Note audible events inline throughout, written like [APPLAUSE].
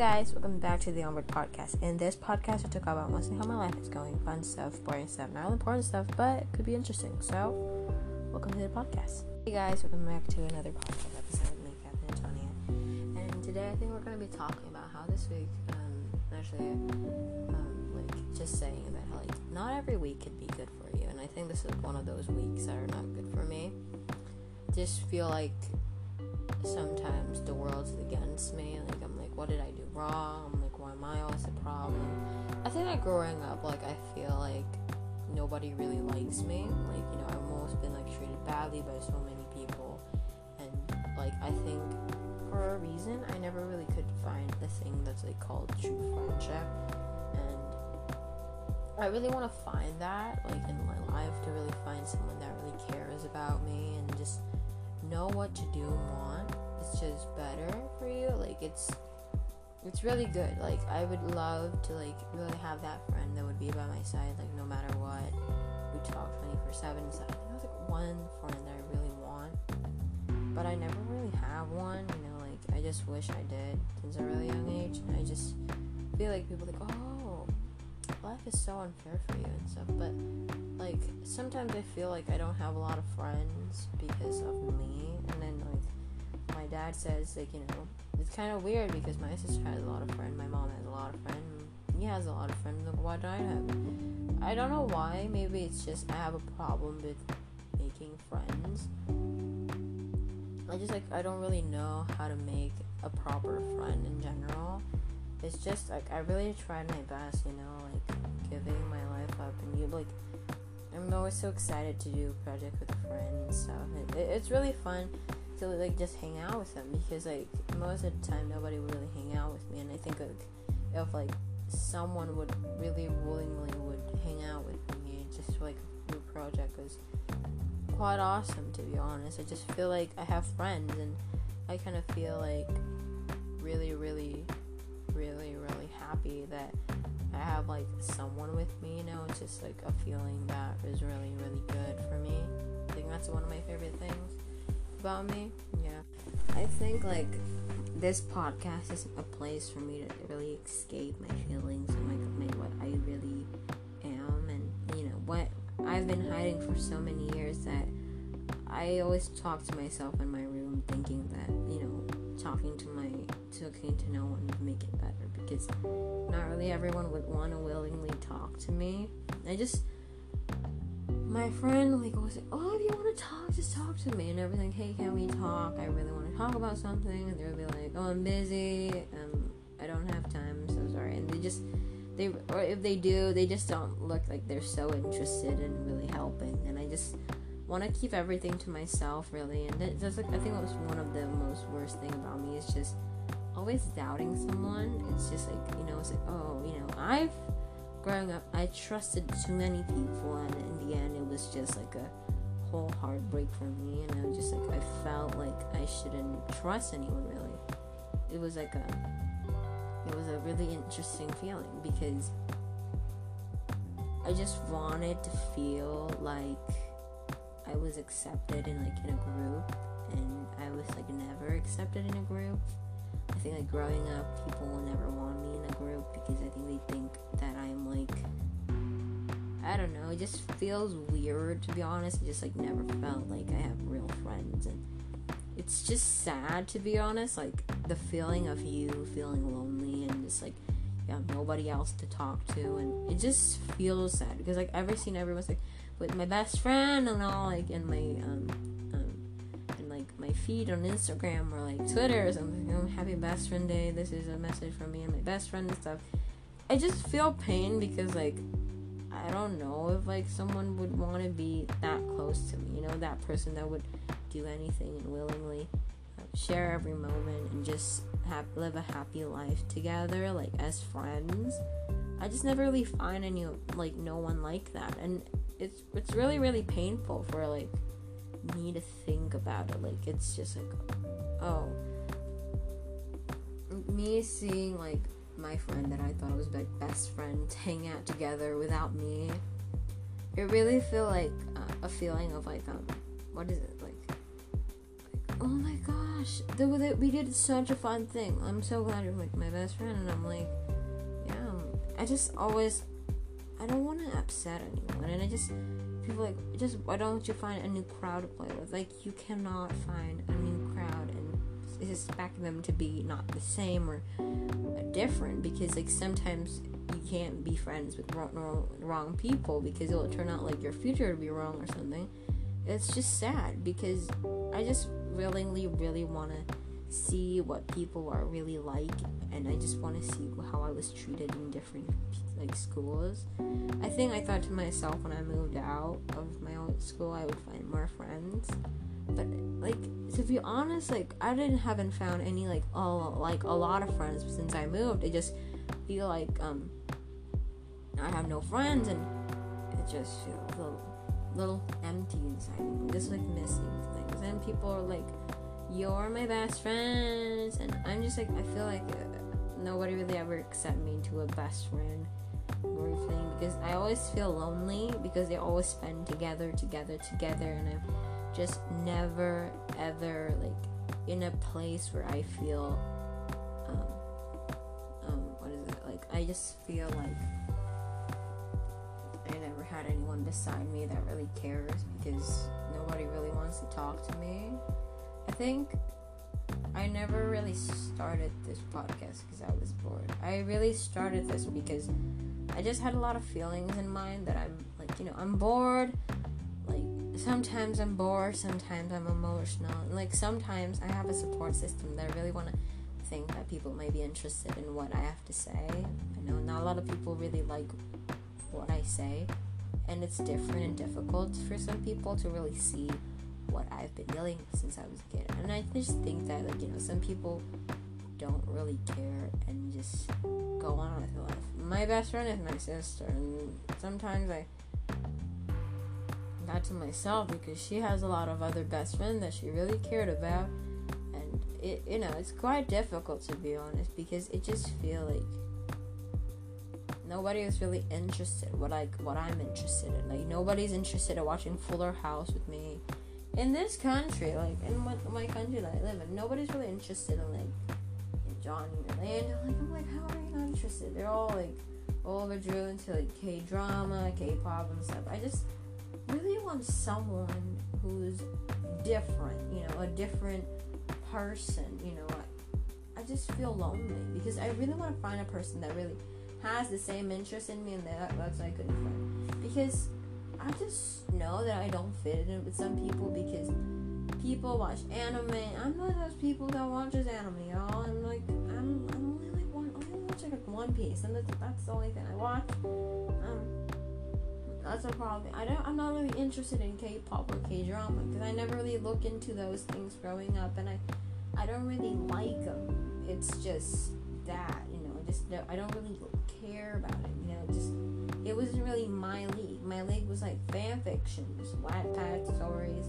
guys, welcome back to the Onward Podcast. In this podcast, I talk about mostly how my life is going, fun stuff, boring stuff, not all important stuff, but it could be interesting. So, welcome to the podcast. Hey guys, welcome back to another podcast episode with me, Captain Antonia. And today, I think we're going to be talking about how this week, um, actually, um, like just saying that like not every week could be good for you, and I think this is one of those weeks that are not good for me. Just feel like sometimes the world's against me. Like I'm like, what did I do wrong? I'm like, why am I always the problem? I think that growing up, like I feel like nobody really likes me. Like you know, I've always been like treated badly by so many people, and like I think for a reason I never really could find the thing that's like called true friendship, and I really want to find that like in my life to really find someone that really cares about me and just know what to do and want it's just better for you like it's it's really good. Like i would love to like really have that friend that would be by my side like no matter what. We talk 24 7 so i think was like one friend that i really want but i never really have one you know like i just wish i did since a really young age i just feel like people like oh life is so unfair for you and stuff but like sometimes I feel like I don't have a lot of friends because of me, and then like dad says like you know it's kind of weird because my sister has a lot of friends, my mom has a lot of friends, he has a lot of friends. Like why do I have? I don't know why. Maybe it's just I have a problem with making friends. I just like I don't really know how to make a proper friend in general. It's just like I really tried my best, you know, like giving my life up and you like I'm always so excited to do project with a friend and stuff. It, it's really fun to like just hang out with them because like most of the time nobody would really hang out with me, and I think like if like someone would really willingly would hang out with me just like a project was quite awesome to be honest. I just feel like I have friends and I kind of feel like really, really, really, really happy that I have like someone with me, you know, it's just like a feeling that is really, really good for me. I think that's one of my favorite things about me. Yeah. I think like this podcast is a place for me to really escape my feelings and like my, what I really am and you know what I've been hiding for so many years that I always talk to myself in my room thinking that, you know, talking to my talking to no one would make it better because not really everyone would want to willingly talk to me. I just my friend like was like, oh, if you want to talk, just talk to me and everything. Hey, can we talk? I really want to talk about something, and they'll be like, oh, I'm busy, um, I don't have time. I'm so sorry, and they just they or if they do, they just don't look like they're so interested in really helping, and I just want to keep everything to myself really and that's like i think that was one of the most worst thing about me is just always doubting someone. It's just like, you know, it's like, oh, you know, I've growing up, I trusted too many people, and was just like a whole heartbreak for me. And I was just like, I felt like I shouldn't trust anyone really. It was like a, it was a really interesting feeling because I just wanted to feel like I was accepted in like in a group, and I was like never accepted in a group I think like growing up, people will never want me in a group because I think they think that I'm like I don't know. It just feels weird to be honest. I just like never felt like I have real friends, and it's just sad to be honest. Like the feeling of you feeling lonely and just like you have nobody else to talk to, and it just feels sad because like I've seen everyone's like with my best friend and all like in my um um in like my feed on Instagram or like Twitter or something. Know, happy best friend day. This is a message from me and my best friend and stuff. I just feel pain because like I don't know if like someone would want to be that close to me. You know, that person that would do anything and willingly uh, share every moment and just have live a happy life together, like as friends. I just never really find any like no one like that, and it's it's really really painful for like me to think about it. Like it's just like, oh, me seeing like my friend that I thought was my best friend hang out together without me. It really feel like uh, a feeling of like um, what is it like? Like oh my gosh, the, the, we did such a fun thing. I'm so glad you're like my best friend, and I'm like, yeah. I just always, I don't want to upset anyone, and I just people like just why don't you find a new crowd to play with? Like you cannot find a new crowd and expect them to be not the same or different because like sometimes you can't be friends with wrong, wrong people because it'll turn out like your future to be wrong or something. It's just sad because I just willingly really want to see what people are really like and I just want to see how I was treated in different like schools. I think I thought to myself when I moved out of my old school I would find more friends. To be honest, like I didn't haven't found any like oh like a lot of friends since I moved. I just feel like um I have no friends and it just feels a little little empty inside me. Just like missing things. And people are like, You're my best friends and I'm just like I feel like uh, nobody really ever accept me into a best friend or anything because I always feel lonely because they always spend together, together, together and I'm just never ever like in a place where I feel um, um what is it like I just feel like I never had anyone beside me that really cares because nobody really wants to talk to me. I think I never really started this podcast because I was bored. I really started this because I just had a lot of feelings in mind that I'm like, you know, I'm bored sometimes I'm bored, sometimes I'm emotional. Like sometimes I have a support system that I really want to think that people might be interested in what I have to say. I know not a lot of people really like what I say, and it's different and difficult for some people to really see what I've been dealing with since I was a kid. And I just think that like you know some people don't really care and just go on with life. My best friend is my sister, and sometimes I to myself because she has a lot of other best friends that she really cared about. And it you know it's quite difficult to be honest because it just feel like nobody is really interested what like what I'm interested in. Like nobody's interested in watching Fuller House with me in this country like in my, my country that I live in. Nobody's really interested in like in Johnny Orlando. Like I'm like how are you not interested? They're all like all overdrew into like K drama K pop and stuff. I just really want someone who's different, you know, a different person, you know. I, I just feel lonely because I really want to find a person that really has the same interest in me and that that's what I couldn't find. Because I just know that I don't fit in with some people because people watch anime. I'm not those people that watches anime, y'all. I'm like I'm, I'm only like one I only watch like One Piece and that's, that's the only thing I watch. Um that's a problem. I don't. I'm not really interested in K-pop or K-drama because I never really looked into those things growing up, and I, I don't really like them. It's just that you know. I just I don't really care about it. You know, just it wasn't really my league. My league was like fan fictions, Wattpad stories.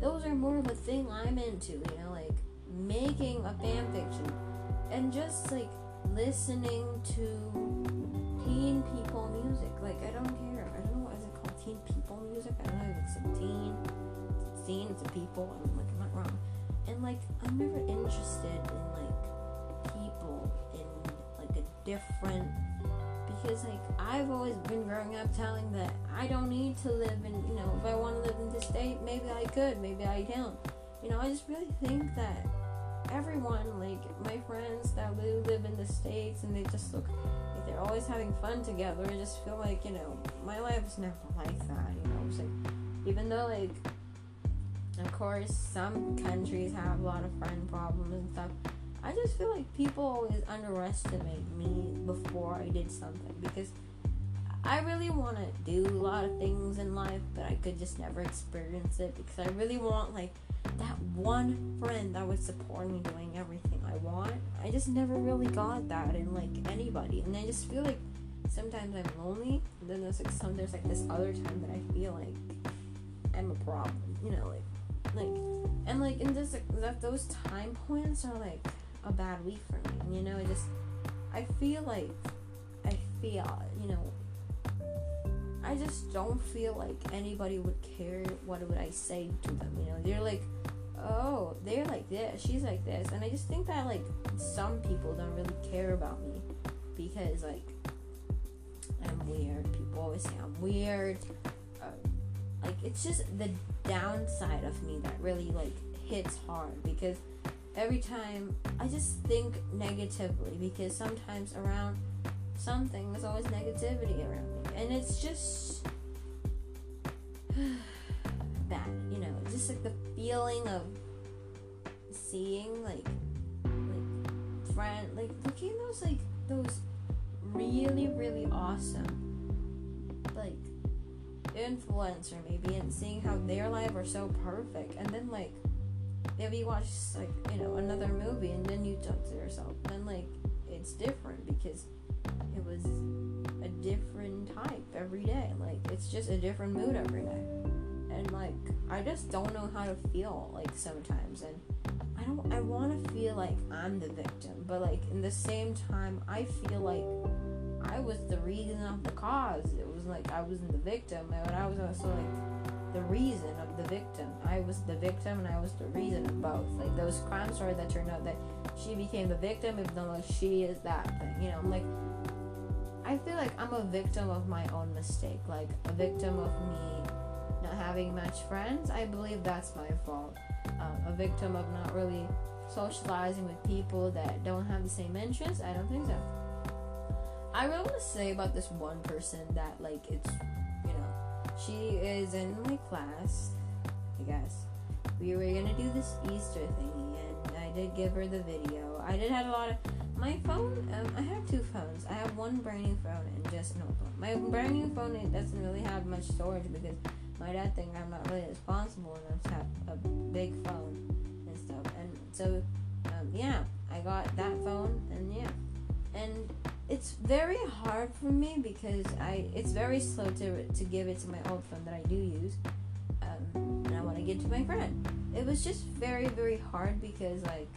Those are more of a thing I'm into. You know, like making a fan fiction and just like listening to teen people music. Like I don't care people music. I don't know it's a teen, teen, it's a people. I'm like, I'm not wrong. And like, I'm never interested in like people in like a different because like I've always been growing up telling that I don't need to live in you know if I want to live in this state maybe I could maybe I don't you know I just really think that everyone like my friends that live in the states and they just look like they're always having fun together. I just feel like, you know, my life never like that, you know. It's like, even though, like, of course, some countries have a lot of friend problems and stuff, I just feel like people always underestimate me before I did something because I really want to do a lot of things in life, but I could just never experience it because I really want, like, that one friend that would support me doing everything I want. I just never really got that in like anybody, and I just feel like sometimes I'm lonely. And then there's like some there's like this other time that I feel like I'm a problem. You know, like like and like in this like, that those time points are like a bad week for me. You know, I just I feel like I feel you know I just don't feel like anybody would care what would I say to them. You know, they're like oh, they're like this, she's like this, and I just think that like some people don't really care about me because like I'm weird. People always say I'm weird. Uh, like it's just the downside of me that really like hits hard because every time I just think negatively because sometimes around something there's always negativity around me and it's just [SIGHS] bad you know just like the feeling of seeing like like friend like looking those like those really really awesome like influencer maybe and seeing how their life are so perfect. And then like if you watch like you know another movie and then you talk to yourself. Then like it's different because it was a different type every day. Like it's just a different mood every day. And like i just don't know how to feel like sometimes. And i don't i want to feel like i'm the victim but like in the same time i feel like i was the reason of the cause it was like i wasn't the victim but i was also like the reason of the victim. I was the victim and I was the reason of both. Like those crime stories that turned out that she became the victim, even though like she is that thing. You know, I'm like I feel like I'm a victim of my own mistake. Like a victim of me not having much friends. I believe that's my fault. Um, a victim of not really socializing with people that don't have the same interests. I don't think so. I really want to say about this one person that like it's you know, she is in my class, I guess. We were gonna do this Easter thingy, and I did give her the video. I did have a lot of my phone. Um, I have two phones. I have one brand new phone and just an old phone. My brand new phone it doesn't really have much storage because my dad thinks I'm not really responsible enough to have a big phone and stuff. And so, um, yeah, I got that phone, and yeah, and it's very hard for me because I it's very slow to to give it to my old phone that I do use, um, and I want to give to my friend. It was just very very hard because like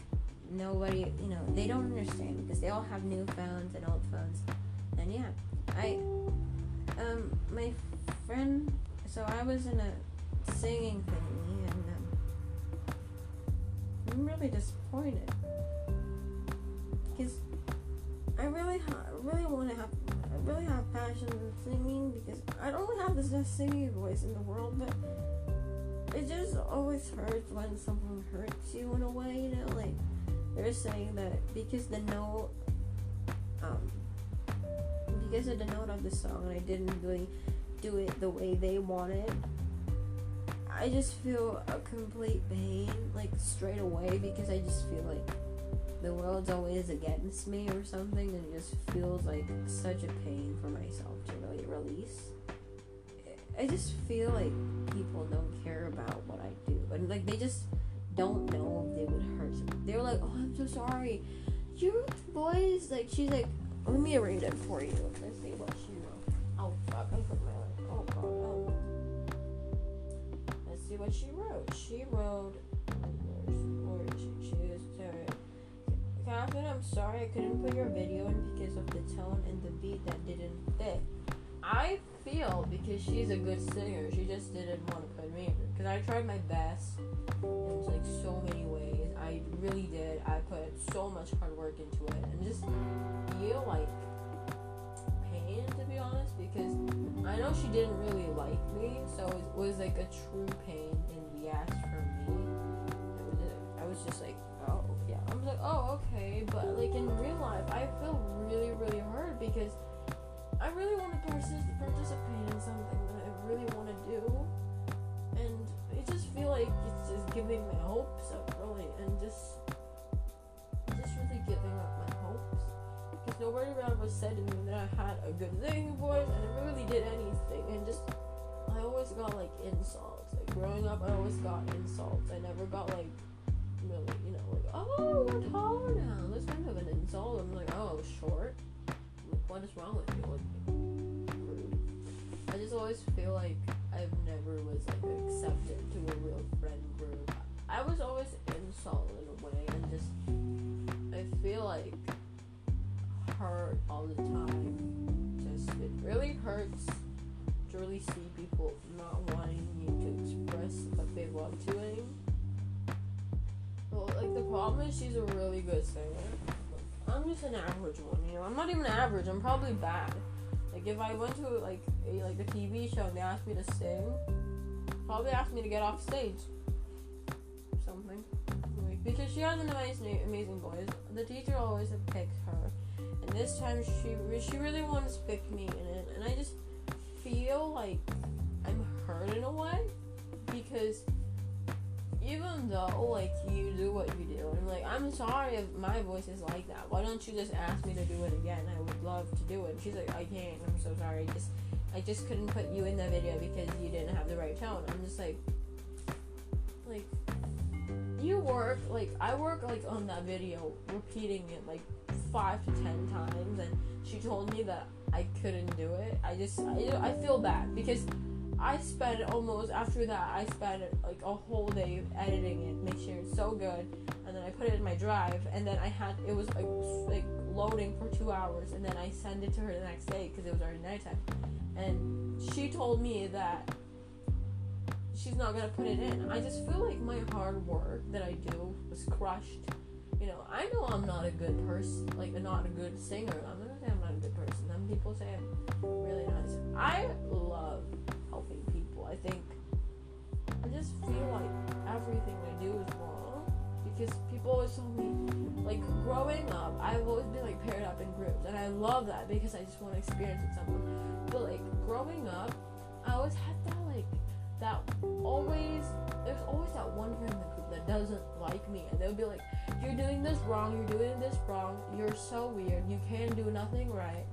nobody you know they don't understand because they all have new phones and old phones, and yeah, I um my friend so I was in a singing thingy and um, I'm really disappointed. Because I really, ha- really want to have, I really have passion in singing because I don't have the best singing voice in the world, but it just always hurts when someone hurts you in a way, you know, like they're saying that because the note, um, because of the note of the song, I didn't really do it the way they want it. I just feel a complete pain, like straight away, because I just feel like the world's always against me or something, and it just feels like such a pain for myself to really release. I just feel like people don't care about what I do, and like they just don't know if they would hurt. Someone. They were like, "Oh, I'm so sorry." Your voice, like she's like, "Let me arrange it for you." Let's see what she wrote. Oh fuck! I put my see what she wrote. She wrote. Where is she? She is. Catherine, I'm sorry I couldn't put your video in because of the tone and the beat that didn't fit. I feel because she's a good singer, she just didn't want to put me in. Because I tried my best in like so many ways. I really did. I put so much hard work into it and just feel like to be honest because I know she didn't really like me, so it was like a true pain in the ass for me. I was just like oh, yeah. I was like, oh, okay, but like in real life, I feel really, really hurt because I really want to participate in something that I really want to do, and I just feel like it's just giving my hopes up, really, and just, just really giving up my nobody ever said to me that I had a good singing voice, and I really did anything, and just I always got like insults. Like growing up, I always got insults. I never got like really, you know, like, oh, we're taller now. That's kind of an insult. I'm like, oh, I was short. Like, what is wrong with you? Like, rude. I just always feel like I've never was like accepted to a real friend group. I was always insulted in a way, and just I feel like hurt all the time. Just it really hurts to really see people not wanting you to express what they want to anyone. Well, like the problem is she's a really good singer. I'm just an average one, you know. I'm not even average. I'm probably bad. Like if I went to like a like a TV show and they asked me to sing, probably asked me to get off stage. Or something. Like, because she has an amazing amazing voice. The teacher always picked her, and this time she she really wants to pick me in it, and I just feel like I'm hurt in a way because even though like you do what you do, I'm like, I'm sorry if my voice is like that. Why don't you just ask me to do it again? I would love to do it. she's like, I can't. I'm so sorry. I just I just couldn't put you in the video because you didn't have the right tone. I'm just like, like you work like I work like on that video, repeating it like five to ten times, and she told me that I couldn't do it. I just I, I feel bad because I spent almost after that I spent like a whole day editing it, make sure it's so good, and then I put it in my drive, and then I had it was like like loading for two hours, and then I sent it to her the next day because it was already nighttime, and she told me that she's not gonna put it in. I just feel like my hard work that I do was crushed. You know, I know I'm not a good person, like not a good singer. I'm not say I'm not a good person. Some people say I'm really nice. I love helping people. I think I just feel like everything I do is wrong because people always tell me, like growing up, I've always been like paired up in groups, and I love that because I just want to experience with someone. But like growing up, I always had that like that always there's always that one friend in the group that doesn't like me and they'll be like you're doing this wrong you're doing this wrong you're so weird you can't do nothing right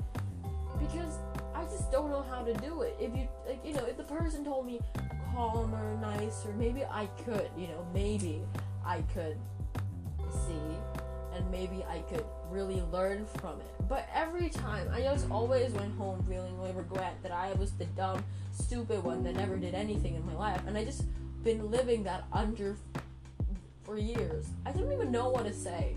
because I just don't know how to do it. If you like, you know, if the person told me calmer, nicer, maybe I could, you know, maybe I could see and maybe I could really learn from it. But every time, I just always went home feeling like regret that I was the dumb, stupid one that never did anything in my life, and I just been living that under for years. I don't even know what to say.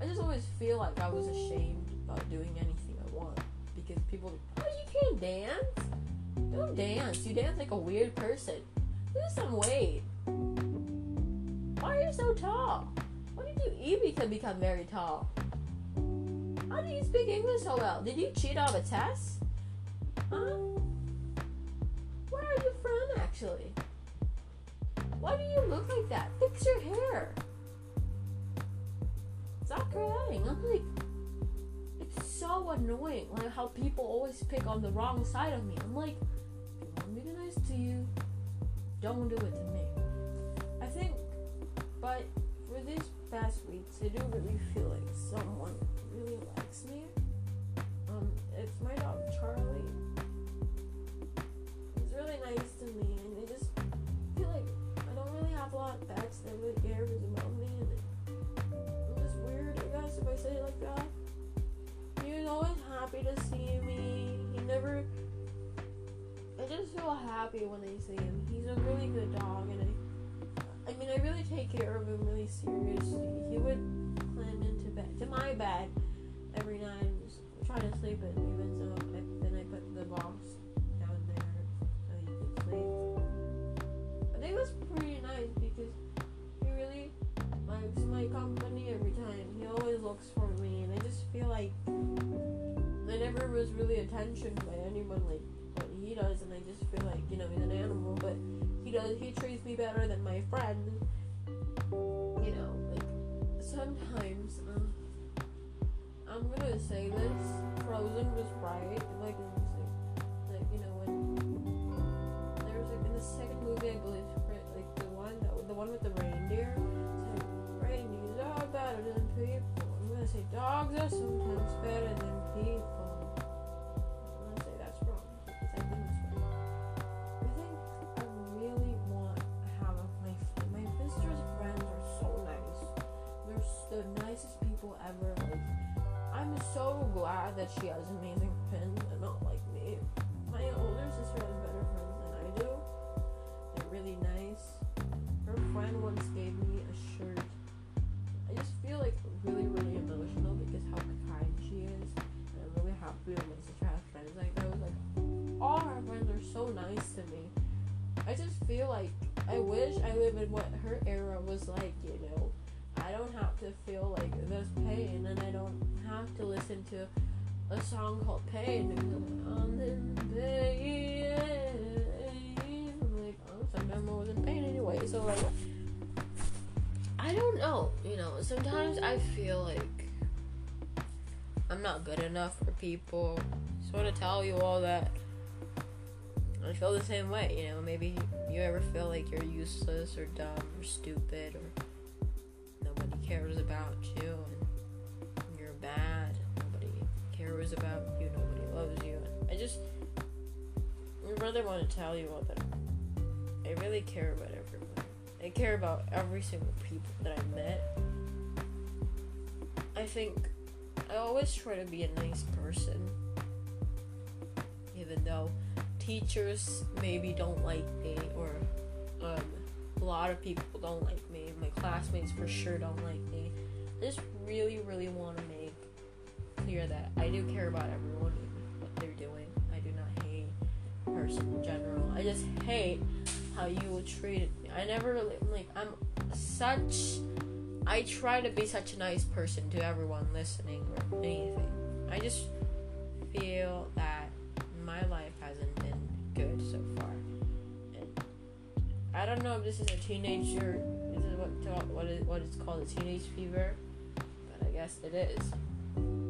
I just always feel like I was ashamed about doing anything I want because people, oh, you can't dance. Don't dance. You dance like a weird person. Lose some weight. Why are you so tall? Eat to become very tall? How do you speak English so well? Did you cheat on a test? Huh? Where are you from, actually? Why do you look like that? Fix your hair. Stop crying. I'm like, it's so annoying. Like how people always pick on the wrong side of me. I'm like, if you want me to be nice to you, don't do it to me. I think, but for these past weeks, I do really feel like someone really likes me. Um, it's my dog Charlie. He's really nice to me, and I just feel like I don't really have a lot of pets that really cares about me, and I'm just weird, I guess, if I say it like that He's always happy to see me. He never. I just feel happy when I see him. He's a really good dog, and I. I really take care of him really seriously. He would climb into bed, to my bed, every night, and just try to sleep. But so I, then I put the box down there so he could sleep. I think it was pretty nice because he really likes my company every time. He always looks for me, and I just feel like I never was really attention by anyone like does he treats me better than my friend. That she has amazing friends and not like me. My older sister has better friends than I do. They're really nice. Her friend once gave me a shirt. I just feel like really, really emotional because how kind she is. And I'm really happy when my sister has friends like those. Like, all her friends are so nice to me. I just feel like I wish I live in what her era was like, you know. I don't have to feel like this pain, and I don't have to listen to a song called Pain. In pain. I'm like, oh, sometimes I was in pain anyway. So like, I don't know. You know, sometimes I feel like I'm not good enough for people. Just want to tell you all that. I feel the same way. You know, maybe you ever feel like you're useless or dumb or stupid or nobody cares about you cares about you. Nobody loves you. I just, I really want to tell you all that I really care about everyone. I care about every single people that I met. I think I always try to be a nice person, even though teachers maybe don't like me, or um, a lot of people don't like me. My classmates for sure don't like me. I just really, really want to make clear that I do care about everyone what they're doing. I do not hate person in general. I just hate how you treated me. I never really like. I'm such I try to be such a nice person to everyone listening or anything. I just feel that my life hasn't been good so far. And I don't know if this is a teenager. This is what what is what it's called a teenage fever, but I guess it is.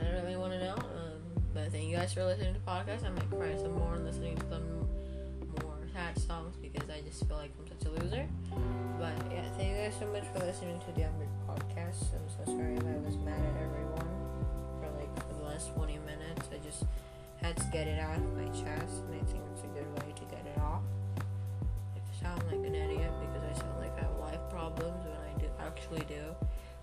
I really want to know. Um, but thank you guys for listening to the podcast. I might cry some more and listening to some more sad songs because I just feel like I'm such a loser. But yeah, thank you guys so much for listening to the Unbreak podcast. I'm so sorry if I was mad at everyone for like the last 20 minutes. I just had to get it out of my chest, and I think it's a good way to get it off. I sound like an idiot because I sound like I have life problems when I do actually do.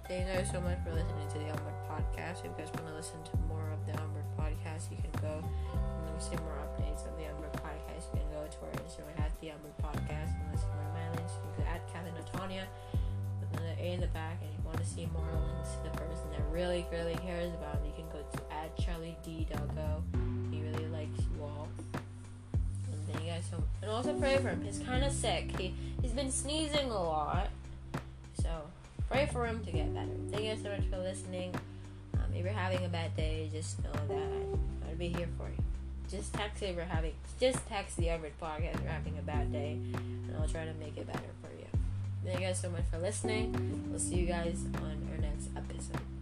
Thank you guys so much for listening to the Unbreak podcast. If you guys want to listen to more of the Unbreak podcast, you can go and see more updates on the Unbreak podcast. You can go to our Instagram at the Unbreak podcast and listen to my links. You can add Kathy Natanya with another A in the back. And if you want to see more links to the person that really, really cares about you can go to add Charlie D. Doggo. He really likes you all. And thank you guys so much. And also pray for him. He's kind of sick. He, he's been sneezing a lot. Pray for him to get better. Thank you guys so much for listening. Um, if you're having a bad day, just know that I'll be here for you. Just text if you're having, just text the average podcast if you're having a bad day, and I'll try to make it better for you. Thank you guys so much for listening. We'll see you guys on our next episode.